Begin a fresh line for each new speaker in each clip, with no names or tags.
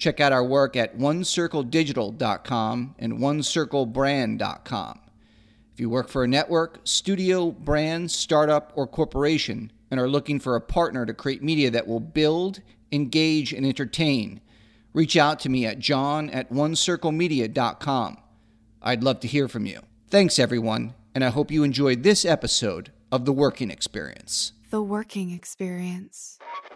Check out our work at onecircledigital.com and onecirclebrand.com. If you work for a network, studio, brand, startup, or corporation and are looking for a partner to create media that will build, engage, and entertain, reach out to me at john at onecirclemedia.com. I'd love to hear from you. Thanks, everyone, and I hope you enjoyed this episode of The Working Experience.
The working experience.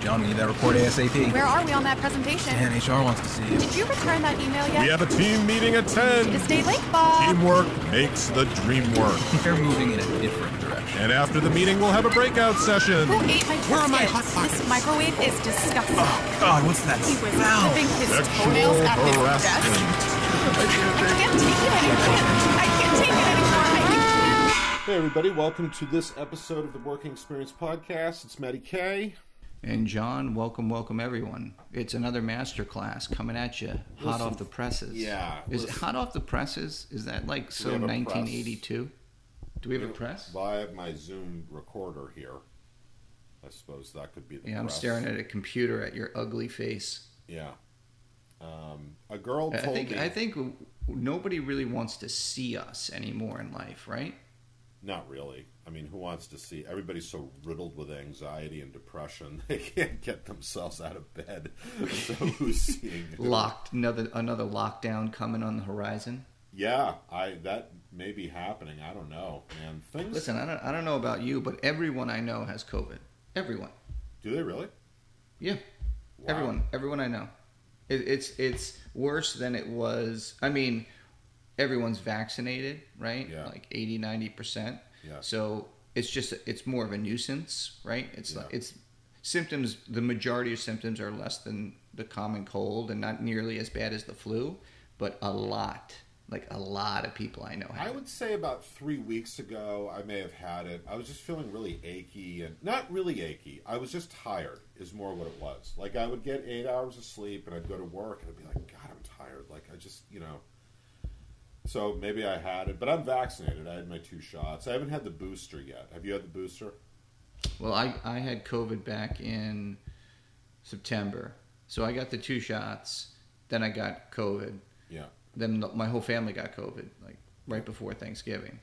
John, we need that report ASAP.
Where are we on that presentation?
Dan, HR wants to see you.
Did you return that email yet?
We have a team meeting at 10.
To stay late, Bob.
Teamwork makes the dream work.
They're moving in a different direction.
And after the meeting, we'll have a breakout session.
Who ate my
Where are my hot pockets?
This microwave is disgusting.
Oh, God, what's that
He was
smell?
clipping his
Sexual
toenails at his desk. I can't take it anymore. I can't take it anymore.
Hey everybody, welcome to this episode of the Working Experience Podcast. It's Matty K.
And John, welcome, welcome everyone. It's another master class coming at you, hot
Listen,
off the presses.
yeah,
Is it hot off the presses? Is that like so
we have a
1982? Do we have a press?
Well, I have my Zoom recorder here. I suppose that could be the
Yeah, I'm staring at a computer at your ugly face.
Yeah. Um, a girl
I
told
think
me.
I think nobody really wants to see us anymore in life, right?
Not really. I mean, who wants to see? Everybody's so riddled with anxiety and depression, they can't get themselves out of bed. So who's seeing? who?
Locked another another lockdown coming on the horizon.
Yeah, I that may be happening. I don't know, man. Things.
Listen, I don't I don't know about you, but everyone I know has COVID. Everyone.
do they really?
Yeah.
Wow.
Everyone, everyone I know. It, it's it's worse than it was. I mean, everyone's vaccinated, right?
Yeah.
Like 80, 90%.
Yeah.
So it's just it's more of a nuisance, right? It's
Yeah.
like it's symptoms the majority of symptoms are less than the common cold and not nearly as bad as the flu, but a lot, like a lot of people I know have
I
it.
would say about three weeks ago, I may have had it. I was just feeling really achy and not really achy. I was just tired, is more what it was. Like I would get eight hours of sleep and I'd go to work and I'd be like, God, I'm tired. Like I just, you know. So maybe I had it, but I'm vaccinated. I had my two shots. I haven't had the booster yet. Have you had the booster?
Well, I, I had COVID back in September. So I got the two shots. Then I got COVID.
Yeah.
Then the- my whole family got COVID, like right before Thanksgiving.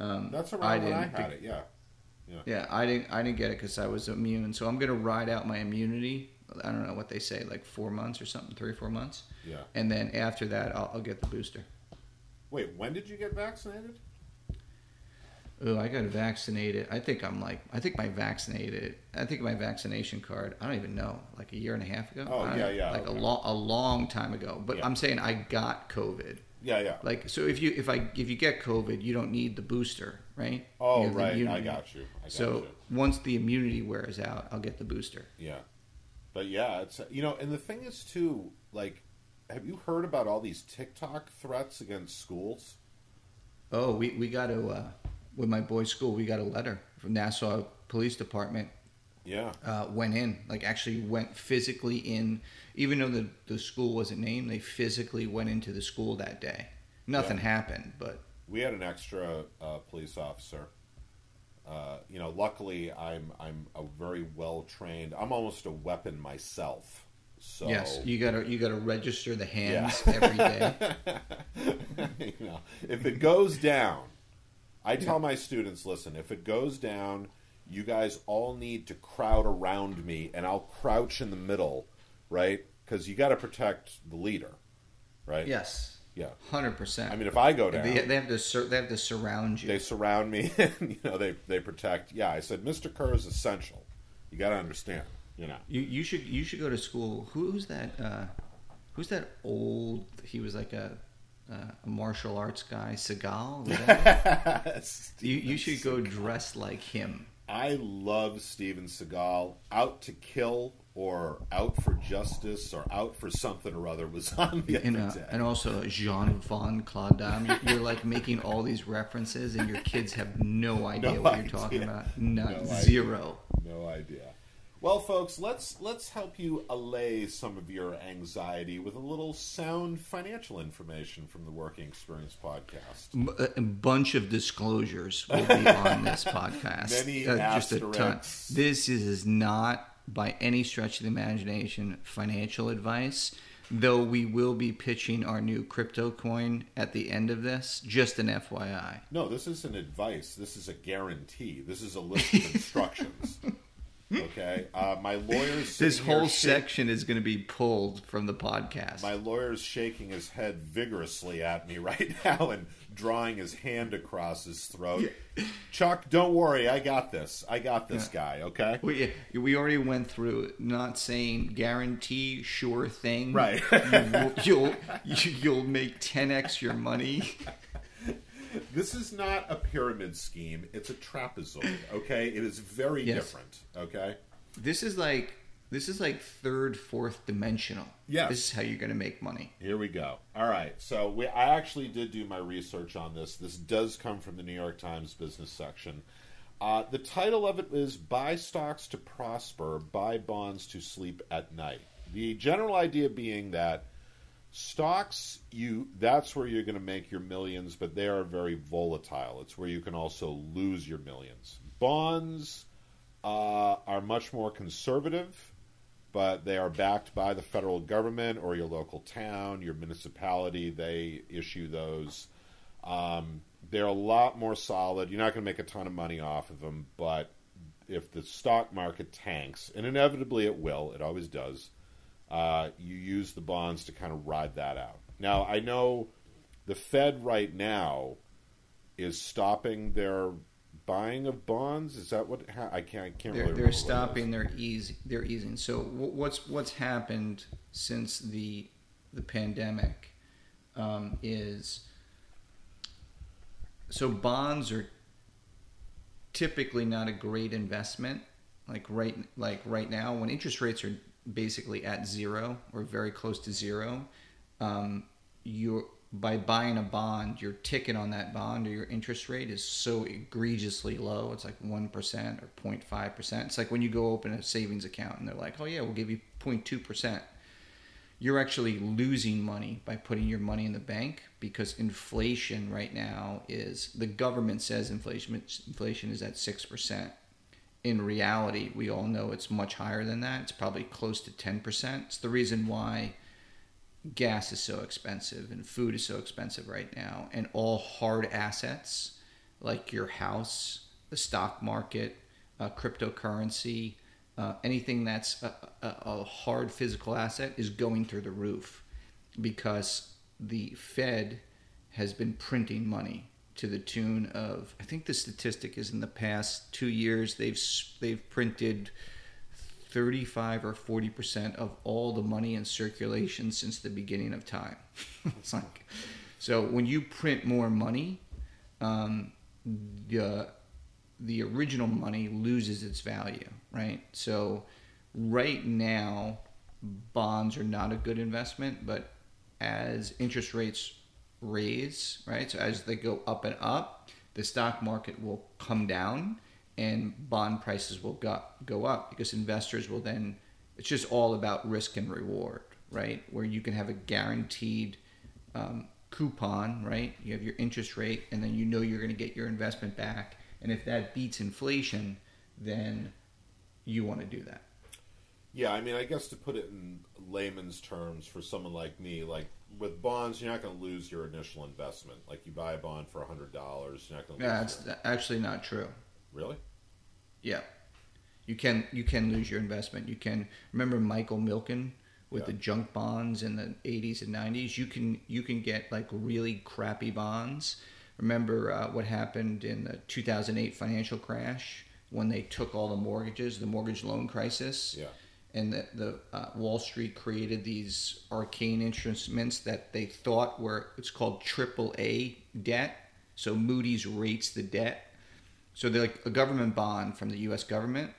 Um,
That's around when I had
be-
it, yeah.
Yeah, I didn't. I didn't get it because I was immune. So I'm gonna ride out my immunity. I don't know what they say, like four months or something, three or four months.
Yeah.
And then after that, I'll, I'll get the booster.
Wait, when did you get vaccinated?
Oh, I got vaccinated. I think I'm like, I think my vaccinated. I think my vaccination card. I don't even know, like a year and a half ago.
Oh, yeah, yeah,
Like
okay.
a long, a long time ago. But
Yeah.
I'm saying I got COVID.
Yeah, yeah.
Like, so if you if I if you get COVID, you don't need the booster, right?
Oh,
You
right. I got you. I got
so
you.
once the immunity wears out, I'll get the booster.
Yeah, but yeah, it's you know, and the thing is too, like, have you heard about all these TikTok threats against schools?
Oh, we, we got to, uh, with my boys' school, we got a letter from Nassau Police Department.
Yeah,
Uh, went in, like actually went physically in, even though the, the school wasn't named, they physically went into the school that day. Nothing
Yeah.
happened, but
we had an extra uh, police officer. Uh, you know, luckily, I'm I'm a very well trained. I'm almost a weapon myself. So
Yes, you gotta you gotta register the hands
Yeah.
every day.
you know, if it goes down, I tell my students, listen, if it goes down, you guys all need to crowd around me, and I'll crouch in the middle, right? Because you got to protect the leader, right?
Yes,
Yeah.
hundred percent.
I mean, if I go down,
they, they have to sur- they have to surround you.
they surround me, and you know, they they protect. Yeah, I said, Mr. Kerr is essential. You got to understand, you know.
You you should you should go to school. Who, who's that? Uh, who's that old? He was like a uh, a martial arts guy, Seagal. You you should go dress like him.
I love Steven Seagal. Out to kill or out for justice or out for something or other was on the
And, uh, and also Jean Von Claude Damme. You're, like making all these references, and your kids have no idea
No
what
idea.
you're talking about. None,
No idea.
zero.
No idea. Well, folks, let's let's help you allay some of your anxiety with a little sound financial information from the Working Experience podcast.
A bunch of disclosures will be on this podcast.
Many uh,
just a ton. This is not, by any stretch of the imagination, financial advice. Though we will be pitching our new crypto coin at the end of this, just an FYI.
No, this isn't advice. This is a guarantee. This is a list of instructions. Okay, uh, my lawyer's
This whole section is going to be pulled from the podcast.
My lawyer's shaking his head vigorously at me right now and drawing his hand across his throat. Chuck, don't worry, I got this. I got this guy. Okay.
We, we already went through not saying guarantee, sure thing.
Right.
you, you'll you'll make 10x your money.
This is not a pyramid scheme. It's a trapezoid. Okay. It is very
Yes.
different. Okay.
This is like this is like third, fourth dimensional.
Yes.
This is how you're going to make money.
Here we go. All right. So we, I actually did do my research on this. This does come from the New York Times business section. Uh, the title of it is Buy Stocks to Prosper, Buy Bonds to Sleep at Night. The general idea being that stocks, you that's where you're going to make your millions, but they are very volatile. It's where you can also lose your millions. Bonds uh, are much more conservative but they are backed by the federal government or your local town, your municipality. They issue those. Um, they're a lot more solid. You're not going to make a ton of money off of them, but if the stock market tanks, and inevitably it will, it always does, uh, you use the bonds to kind of ride that out. Now, I know the Fed right now is stopping their buying of bonds. Is that what ha- I can't? I can't
They're,
really.
they're stopping. They're easy. They're easing. So what's what's happened since the the pandemic um, is so bonds are typically not a great investment. Like right like right now, when interest rates are basically at zero or very close to zero, um, you're by buying a bond, your ticket on that bond or your interest rate is so egregiously low. It's like one percent or 05 percent. It's like when you go open a savings account and they're like, "Oh yeah, we'll give you 02 percent." You're actually losing money by putting your money in the bank because inflation right now is the government says inflation inflation is at six percent. In reality, we all know it's much higher than that. It's probably close to ten percent. It's the reason why gas is so expensive and food is so expensive right now and all hard assets like your house the stock market uh, cryptocurrency uh, anything that's a, a, a hard physical asset is going through the roof because the fed has been printing money to the tune of i think the statistic is in the past two years they've they've printed 35 or 40 percent of all the money in circulation since the beginning of time. it's like, so when you print more money, um, the the original money loses its value, right? So right now, bonds are not a good investment, but as interest rates raise, right? So as they go up and up, the stock market will come down and bond prices will go, go up because investors will then it's just all about risk and reward right? Where you can have a guaranteed um, coupon right? You have your interest rate and then you know you're going to get your investment back. And if that beats inflation then you want to do that.
Yeah, I mean, I guess to put it in layman's terms for someone like me, like with bonds, you're not going to lose your initial investment. Like you buy a bond for hundred dollars, you're not going to
Yeah, that's
your-
actually not true.
Really?
Yeah, you can you can lose your investment. You can remember Michael Milken with
Yeah.
the junk bonds in the '80s and '90s. You can you can get like really crappy bonds. Remember uh, what happened in the 2008 financial crash when they took all the mortgages, the mortgage loan crisis.
Yeah.
And the, the uh, Wall Street created these arcane instruments that they thought were it's called triple A debt. So Moody's rates the debt. So they're like a government bond from the U.S. government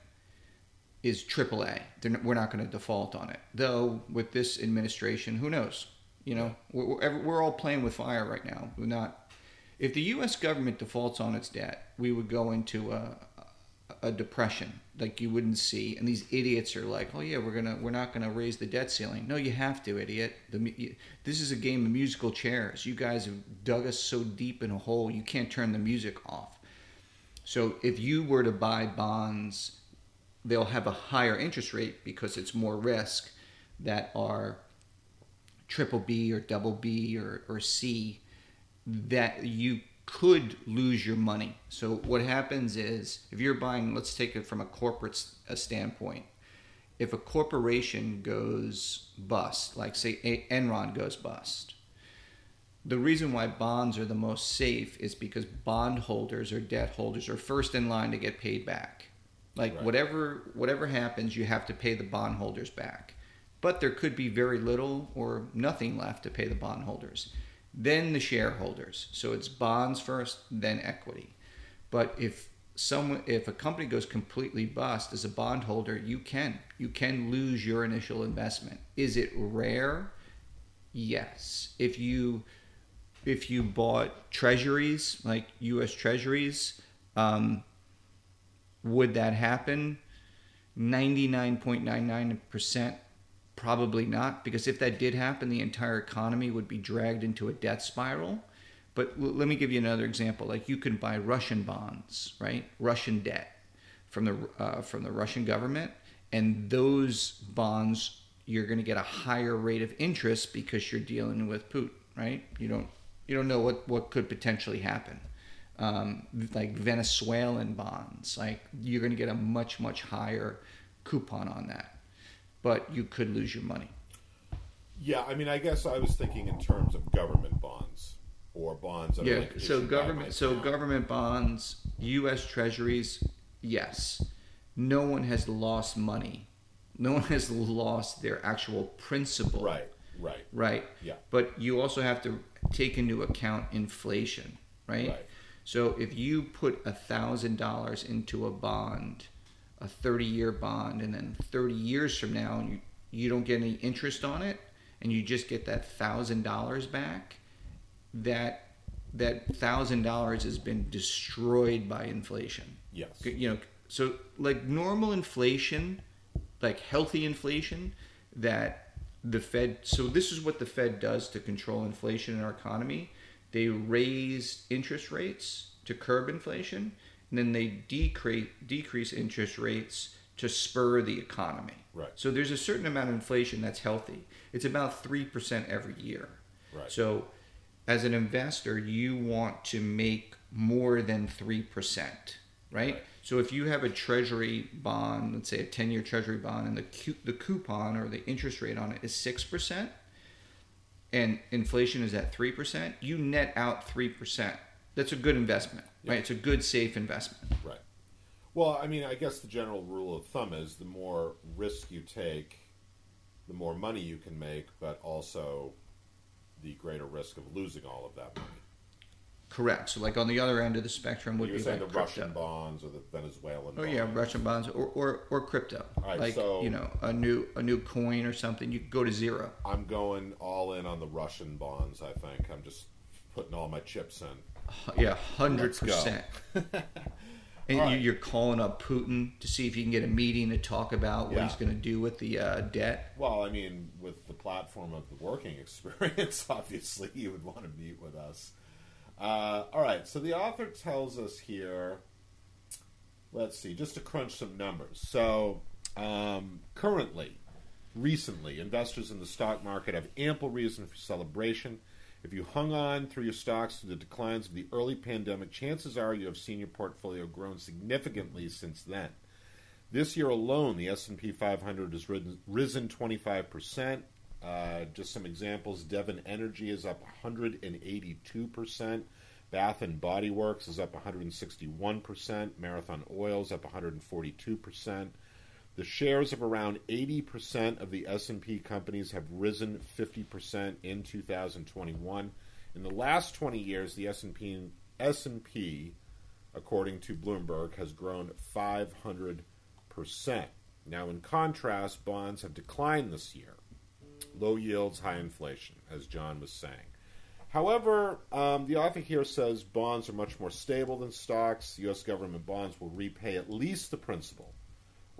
is AAA. They're we're not going to default on it. Though with this administration, who knows? You know, we're, we're, we're all playing with fire right now. We're not. If the U.S. government defaults on its debt, we would go into a, a depression like you wouldn't see. And these idiots are like, "Oh yeah, we're gonna, we're not gonna raise the debt ceiling." No, you have to, idiot. The, this is a game of musical chairs. You guys have dug us so deep in a hole, you can't turn the music off. So if you were to buy bonds, they'll have a higher interest rate because it's more risk that are triple B or double B or, or C that you could lose your money. So what happens is if you're buying, let's take it from a corporate a standpoint. If a corporation goes bust, like say A- Enron goes bust, the reason why bonds are the most safe is because bondholders or debt holders are first in line to get paid back. Like
Right.
whatever whatever happens, you have to pay the bondholders back. But there could be very little or nothing left to pay the bondholders. Then the shareholders. So it's bonds first, then equity. But if someone if a company goes completely bust as a bondholder, you can you can lose your initial investment. Is it rare? Yes. If you if you bought treasuries like U.S. treasuries, um, would that happen? Ninety nine point nine nine percent probably not because if that did happen, the entire economy would be dragged into a debt spiral. But l- let me give you another example. Like you can buy Russian bonds, right? Russian debt from the uh, from the Russian government, and those bonds you're going to get a higher rate of interest because you're dealing with Putin, right? You don't you don't know what what could potentially happen. Um, like Venezuelan bonds, like you're going to get a much much higher coupon on that, but you could lose your money.
Yeah, I mean, I guess I was thinking in terms of government bonds or bonds that
Yeah.
like
So government, so government bonds, U.S. Treasuries, yes. No one has lost money. No one has lost their actual principal.
Right, right,
Right.
Yeah.
But you also have to take into account inflation, right?
Right.
So if you put a thousand dollars into a bond, a thirty-year bond, and then thirty years from now, you you don't get any interest on it, and you just get that thousand dollars back, that that thousand dollars has been destroyed by inflation.
Yes.
you know so like normal inflation like healthy inflation that the fed so this is what the fed does to control inflation in our economy. They raise interest rates to curb inflation and then they decrease decrease interest rates to spur the economy
Right.
so there's a certain amount of inflation that's healthy it's about 3% every year
Right.
so as an investor, you want to make more than 3%, right?
Right.
So if you have a treasury bond, let's say a 10 year treasury bond, and the, cu- the coupon or the interest rate on it is 6%, and inflation is at 3%, you net out 3%. That's a good investment,
Yeah.
right? It's a good, safe investment.
Right. Well, I mean, I guess the general rule of thumb is the more risk you take, the more money you can make, but also the greater risk of losing all of that money.
Correct. So, like on the other end of the spectrum would
you
be
saying
like
the Russian bonds or the Venezuelan
Oh
bonds.
yeah, Russian bonds or, or, or crypto.
Right,
like
so-
you know, a new a new coin or something, you could go to zero.
I'm going all in on the Russian bonds, I think. I'm just putting all my chips in.
Yeah, hundred percent. And
right.
you're calling up Putin to see if you can get a meeting to talk about what
Yeah.
he's going to do with the uh, debt.
Well, I mean, with the platform of the working experience, obviously you would want to meet with us. Uh, all right, so the author tells us here. Let's see, just to crunch some numbers. So, Um, currently, recently, investors in the stock market have ample reason for celebration. If you hung on through your stocks through the declines of the early pandemic, chances are you have seen your portfolio grown significantly since then. This year alone, the S&P 500 has risen, risen 25%. Uh, just some examples: Devon Energy is up 182%. Bath and Body Works is up 161%. Marathon Oil is up 142%. The shares of around 80% of the S&P companies have risen 50% in 2021. In the last 20 years, the S&P S&P according to Bloomberg has grown 500%. Now in contrast, bonds have declined this year. Low yields, high inflation, as John was saying. However, um, the author here says bonds are much more stable than stocks. U.S. government bonds will repay at least the principal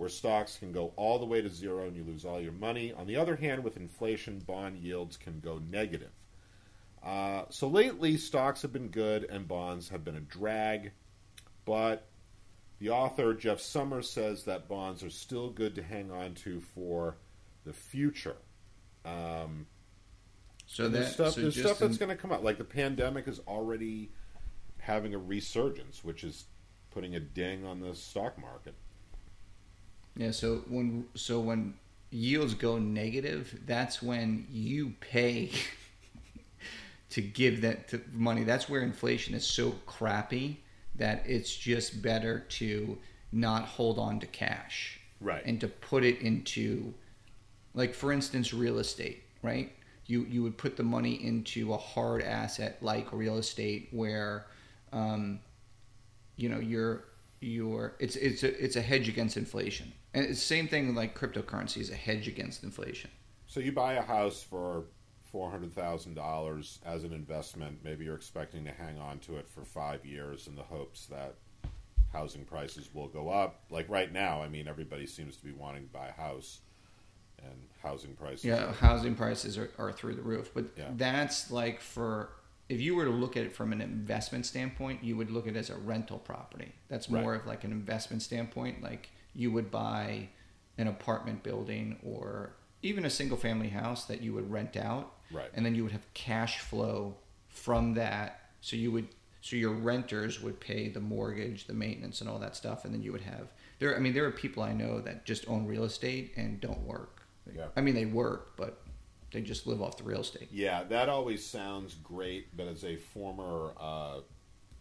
where stocks can go all the way to zero and you lose all your money. On the other hand, with inflation, bond yields can go negative. Uh, so lately, stocks have been good and bonds have been a drag, but the author, Jeff Summers, says that bonds are still good to hang on to for the future. Um,
So
there's stuff,
so
there's stuff that's going to come out. Like the pandemic is already having a resurgence, which is putting a ding on the stock market.
Yeah, so when so when yields go negative, that's when you pay to give that to money. That's where inflation is so crappy that it's just better to not hold on to cash.
Right.
And to put it into like for instance real estate, right? You you would put the money into a hard asset like real estate where um, you know you're you're it's it's a it's a hedge against inflation and it's the same thing like cryptocurrency is a hedge against inflation
So you buy a house for four hundred thousand dollars as an investment. Maybe you're expecting to hang on to it for five years in the hopes that housing prices will go up. Like right now, I mean, everybody seems to be wanting to buy a house, and housing prices.
yeah housing prices are, are through the roof but
Yeah.
that's like for if you were to look at it from an investment standpoint you would look at it as a rental property that's more
Right.
of like an investment standpoint like you would buy an apartment building or even a single family house that you would rent out
Right.
and then you would have cash flow from that so you would so your renters would pay the mortgage the maintenance and all that stuff and then you would have there i mean there are people i know that just own real estate and don't work
Yeah.
i mean they work but they just live off the real estate
Yeah, that always sounds great, but as a former uh,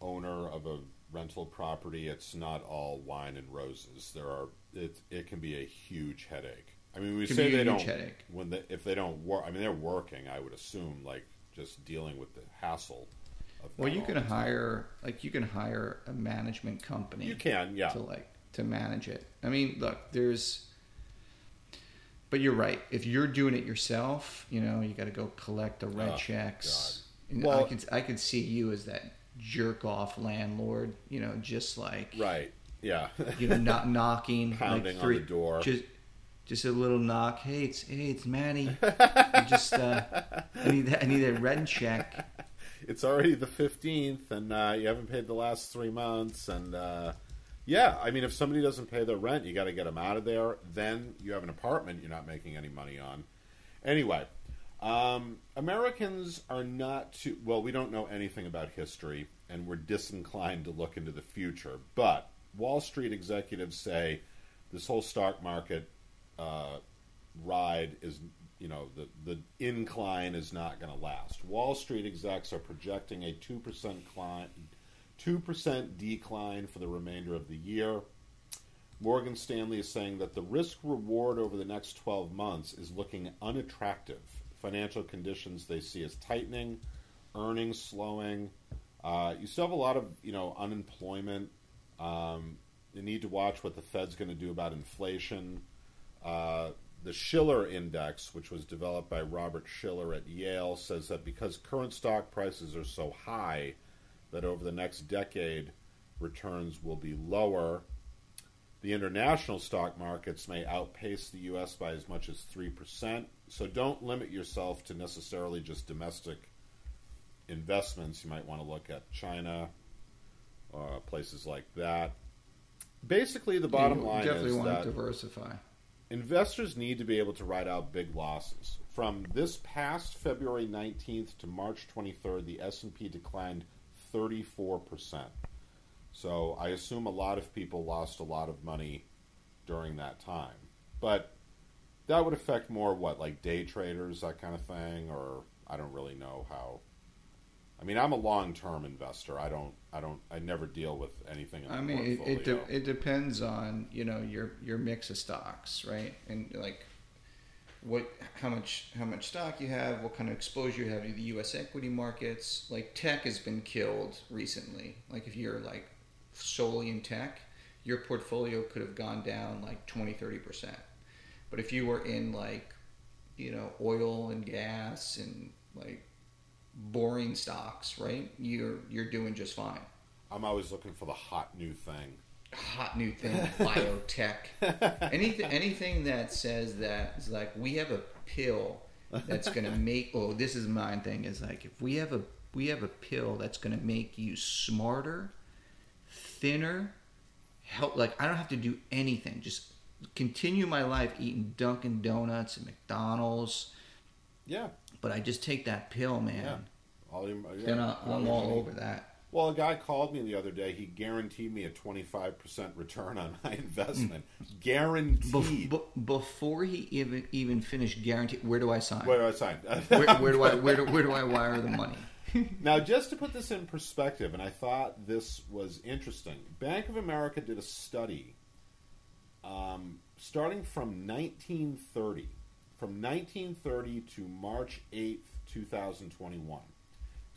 owner of a rental property, it's not all wine and roses. There are it. It can be a huge headache. I mean, we
Can
say they
huge
don't
headache.
when they, if they don't work. I mean, they're working. I would assume, like just dealing with the hassle. Of
well you can hire like you can hire a management company
You can, yeah.
to like to manage it i mean look there's but you're right if you're doing it yourself you know you got to go collect the rent
Oh,
checks
God.
and
Well-
i could i could see you as that jerk off landlord you know just like
Right. Yeah.
you know not knocking
Pounding
like
on the door.
just just a little knock hey it's hey it's Manny I just uh i need that i need that rent check
it's already the 15th and uh, you haven't paid the last three months and uh, yeah, I mean, if somebody doesn't pay their rent, you got to get them out of there. Then you have an apartment you're not making any money on. Anyway, um, Americans are not too well. We don't know anything about history, and we're disinclined to look into the future. But Wall Street executives say this whole stock market uh, ride is, you know, the the incline is not going to last. Wall Street execs are projecting a two percent climb 2% decline for the remainder of the year. Morgan Stanley is saying that the risk reward over the next 12 months is looking unattractive. Financial conditions they see as tightening, earnings slowing. Uh, you still have a lot of you know unemployment. Um, you need to watch what the Fed's going to do about inflation. Uh, the Shiller Index, which was developed by Robert Shiller at Yale, says that because current stock prices are so high, that over the next decade, returns will be lower. The international stock markets may outpace the U.S. by as much as 3%. So don't limit yourself to necessarily just domestic investments. You might want to look at China, uh, places like that. Basically, the bottom
you
line
definitely
is
want
that
to diversify
investors need to be able to ride out big losses. From this past February 19th to March 23rd, the S&P declined 34%. So I assume a lot of people lost a lot of money during that time. But that would affect more what like day traders that kind of thing or I don't really know how I mean, I'm a long-term investor. I don't, I don't, I never deal with anything. In
I mean, it it, de- it depends on you know your your mix of stocks, right? And like what how much how much stock you have, what kind of exposure you have to the U.S. equity markets. Like tech has been killed recently. Like if you're like solely in tech, your portfolio could have gone down like 20 30 percent. But if you were in like you know oil and gas and like boring stocks, right? You're you're doing just fine
I'm always looking for the hot new thing.
Hot new thing, biotech, anything anything that says that is like we have a pill that's gonna make. Oh, this is my thing is like if we have a we have a pill that's gonna make you smarter, thinner, help. Like I don't have to do anything. Just continue my life eating Dunkin' Donuts and McDonald's.
Yeah,
But I just take that pill, man.
yeah. All yeah,
Then I, I'm all over that.
Well, a guy called me the other day. He guaranteed me a 25% return on my investment. Guaranteed.
Bef- be- before he even even finished guarantee, where do I sign?
Where do I sign?
where, where do I where do, where do I wire the money?
Now, just to put this in perspective, and I thought this was interesting, Bank of America did a study um, starting from 1930, from 1930 to March 8th, 2021.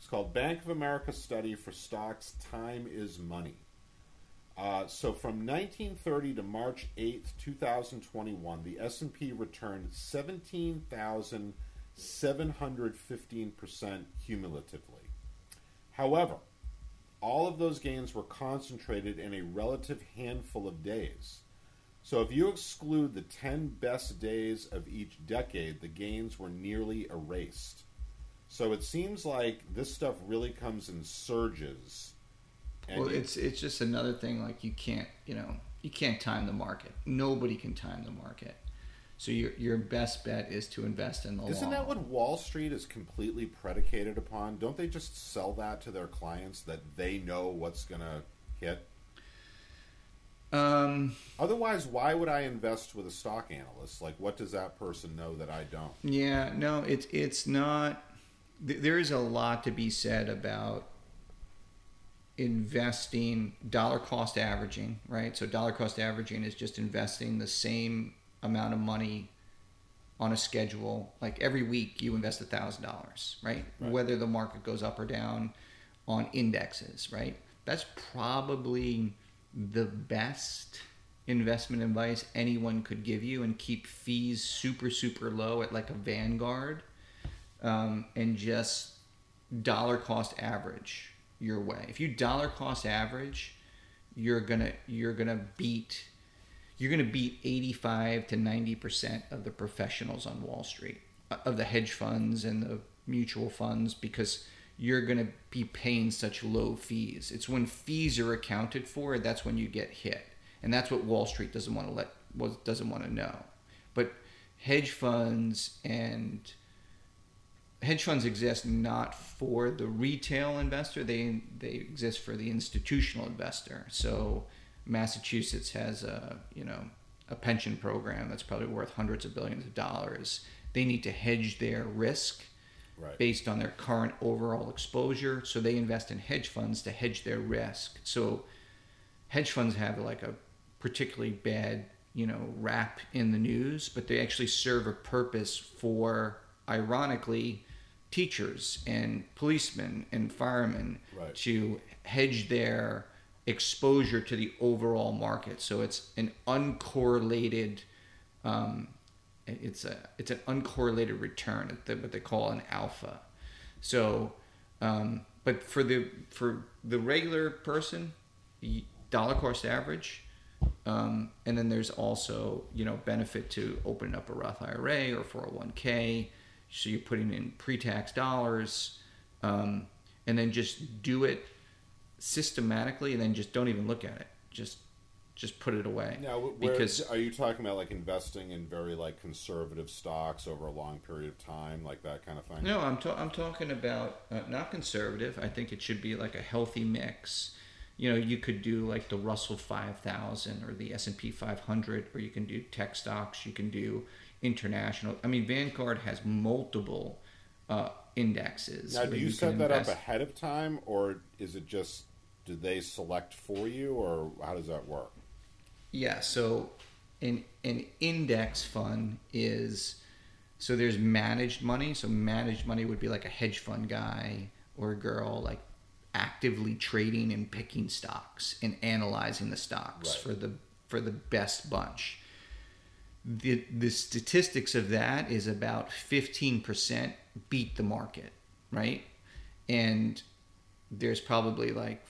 It's called Bank of America Study for Stocks Time is Money. Uh, so from 1930 to March 8th, 2021, the S&P returned 17,715% cumulatively. However, all of those gains were concentrated in a relative handful of days. So if you exclude the 10 best days of each decade, the gains were nearly erased. So it seems like this stuff really comes in surges. And
Well,
you-
it's it's just another thing. Like you can't you know you can't time the market. Nobody can time the market. So your your best bet is to invest in the
Isn't
long.
that what Wall Street is completely predicated upon? Don't they just sell that to their clients that they know what's going to hit?
Um.
Otherwise, why would I invest with a stock analyst? Like, what does that person know that I don't?
Yeah. No. It's it's not. Th- There is a lot to be said about investing dollar cost averaging, right? So dollar cost averaging is just investing the same amount of money on a schedule. Like every week you invest a thousand dollars, right? Whether the market goes up or down on indexes, right? That's probably the best investment advice anyone could give you and keep fees super, super low at like a Vanguard um, and just dollar cost average your way. If you dollar cost average, you're gonna you're gonna beat you're gonna beat 85 to 90 percent of the professionals on Wall Street, uh, of the hedge funds and the mutual funds, because you're gonna be paying such low fees. It's when fees are accounted for that's when you get hit, and that's what Wall Street doesn't want to let doesn't want to know. But hedge funds and hedge funds exist not for the retail investor they they exist for the institutional investor. So massachusetts has a you know a pension program that's probably worth hundreds of billions of dollars. They need to hedge their risk
Right.
based on their current overall exposure so they invest in hedge funds to hedge their risk. So hedge funds have like a particularly bad you know rap in the news but they actually serve a purpose for ironically teachers and policemen and firemen
Right.
to hedge their exposure to the overall market so it's an uncorrelated um, it's a it's an uncorrelated return what they call an alpha so um, but for the for the regular person dollar cost average um, and then there's also you know benefit to opening up a Roth IRA or 401k so you're putting in pre-tax dollars um, and then just do it systematically and then just don't even look at it just just put it away.
Now, where,
because
are you talking about like investing in very like conservative stocks over a long period of time, like that kind of thing?
No, I'm ta- I'm talking about uh, not conservative. I think it should be like a healthy mix. You know, you could do like the Russell 5000 or the S&P 500 or you can do tech stocks, you can do international. I mean, Vanguard has multiple uh, indexes.
Now, do you,
can
set that up ahead of time, or is it just do they select for you, or how does that work?
Yeah, so an an index fund is so there's managed money. So managed money would be like a hedge fund guy or a girl like actively trading and picking stocks and analyzing the stocks
Right.
for the for the best bunch. The the statistics of that is about 15% beat the market, right? And there's probably like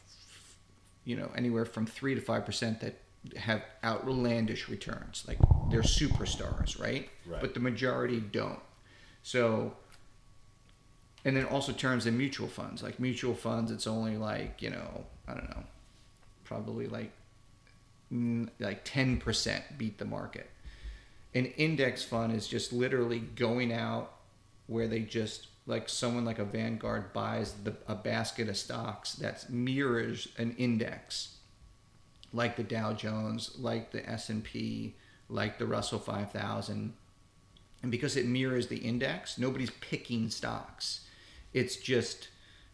you know anywhere from three to five percent that have outlandish returns like they're superstars right?
Right.
but the majority don't so and then also terms in mutual funds like mutual funds it's only like you know i don't know probably like like 10% beat the market an index fund is just literally going out where they just like someone like a Vanguard buys the, a basket of stocks that mirrors an index, like the Dow Jones, like the S and P, like the Russell 5000, and because it mirrors the index, nobody's picking stocks. It's just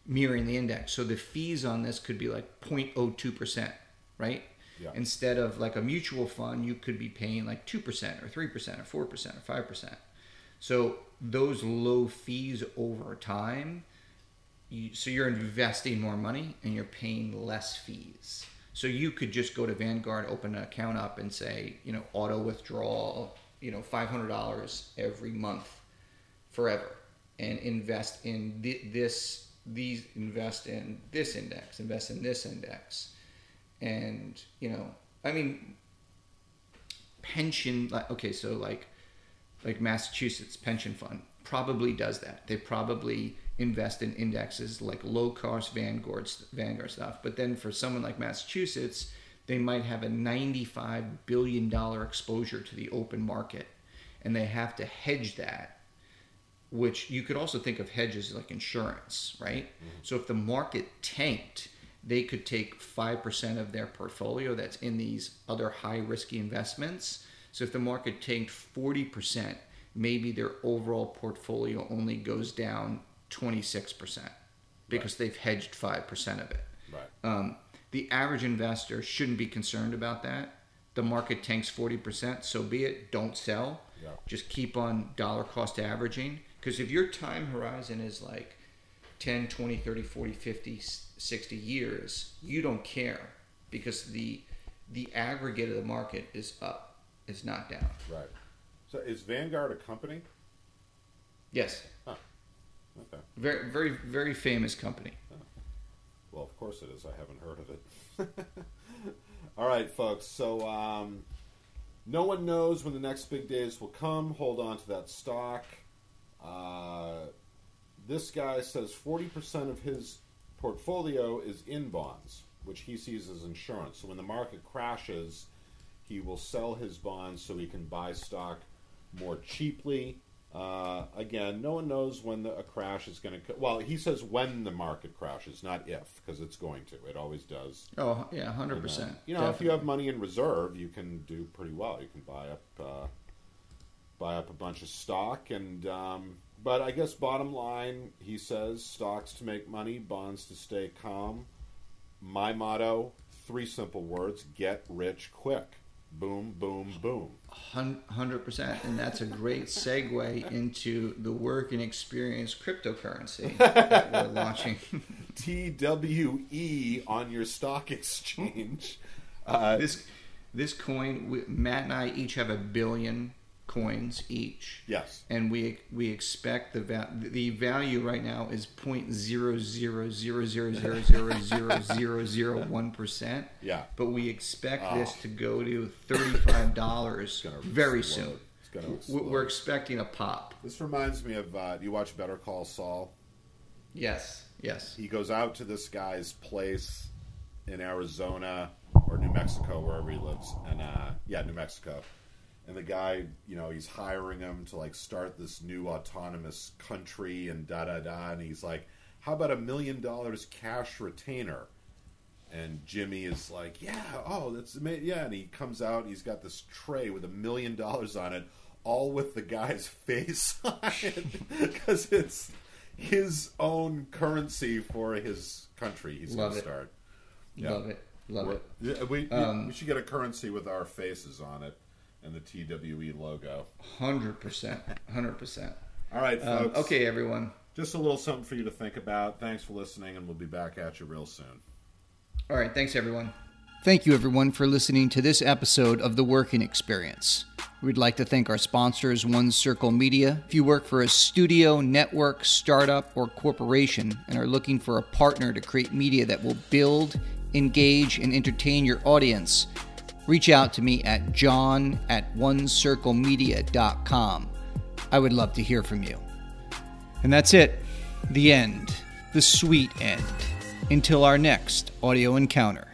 mirroring the index. So the fees on this could be like 0.02 percent, right?
Yeah.
Instead of like a mutual fund, you could be paying like two percent or three percent or four percent or five percent. So those low fees over time, you, so you're investing more money and you're paying less fees. So you could just go to Vanguard, open an account up, and say, you know, auto withdrawal, you know, five hundred dollars every month, forever, and invest in thi- this, these, invest in this index, invest in this index, and you know, I mean, pension like okay so like like massachusetts pension fund probably does that. They probably invest in indexes like low cost vanguard vanguard stuff. But then for someone like massachusetts they might have a 95 billion dollar exposure to the open market and they have to hedge that which you could also think of hedges like insurance, right? Mm-hmm. So if the market tanked, they could take 5% of their portfolio that's in these other high risky investments. So if the market tanked 40%, maybe their overall portfolio only goes down 26% because they've hedged 5% of it.
Right.
Um, the average investor shouldn't be concerned about that. The market tanks 40%, so be it. Don't sell.
Yeah.
Just keep on dollar cost averaging. Because if your time horizon is like 10, 20, 30, 40, 50, 60 years, you don't care because the the aggregate of the market is up, it's not down.
Right. So is Vanguard a company?
Yes.
Okay.
Very, very, very famous company.
Well, of course it is. I haven't heard of it. All right, folks. So um, no one knows when the next big days will come. Hold on to that stock. Uh, this guy says 40% of his portfolio is in bonds, which he sees as insurance. So when the market crashes, he will sell his bonds so he can buy stock more cheaply. Uh, again, no one knows when the, a crash is going to. Well, he says when the market crashes, not if, because it's going to. It always does.
Oh, yeah, 100%.
Uh, you know, if you have money in reserve, you can do pretty well. You can buy up, uh, buy up a bunch of stock, and um, but I guess bottom line, he says stocks to make money, bonds to stay calm. My motto: three simple words: get rich quick. Boom, boom, boom.
Hundred percent, and that's a great segue into the work and experience cryptocurrency that we're launching.
TWE on your stock exchange. Uh,
this this coin, we, Matt and I each have a billion coins each.
yes.
and we we expect the va- the value right now is point zero zero zero zero zero zero zero zero zero one percent.
Yeah.
But we expect
Oh.
this to go to thirty five dollars very
explode.
soon.
It's gonna explode.
We're expecting a pop.
This reminds me of uh, you watch Better Call Saul.
Yes, yes.
He goes out to this guy's place in Arizona. or New Mexico, wherever he lives, and uh, yeah, New Mexico. And the guy, you know, he's hiring him to like start this new autonomous country and da da da. And he's like, "How about a million dollars cash retainer?" And Jimmy is like, "Yeah, oh, that's ama- yeah." And he comes out, he's got this tray with a million dollars on it, all with the guy's face on it, because it's his own currency for his country. He's gonna
it.
start. Yeah.
Love it. Love
We're-
it.
we-
Um,
we should get a currency with our faces on it and the TWE logo.
Hundred percent. Hundred percent.
All right,
Um,
folks.
okay, everyone.
Just a little something for you to think about. Thanks for listening, and we'll be back at you real soon.
All right. Thanks, everyone. Thank you, everyone, for listening to this episode of The Working Experience. We'd like to thank our sponsors, One Circle Media. If you work for a studio, network, startup, or corporation and are looking for a partner to create media that will build, engage, and entertain your audience, reach out to me at john at onecirclemedia.com. I would love to hear from you. And that's it. The end. The sweet end. Until our next audio encounter.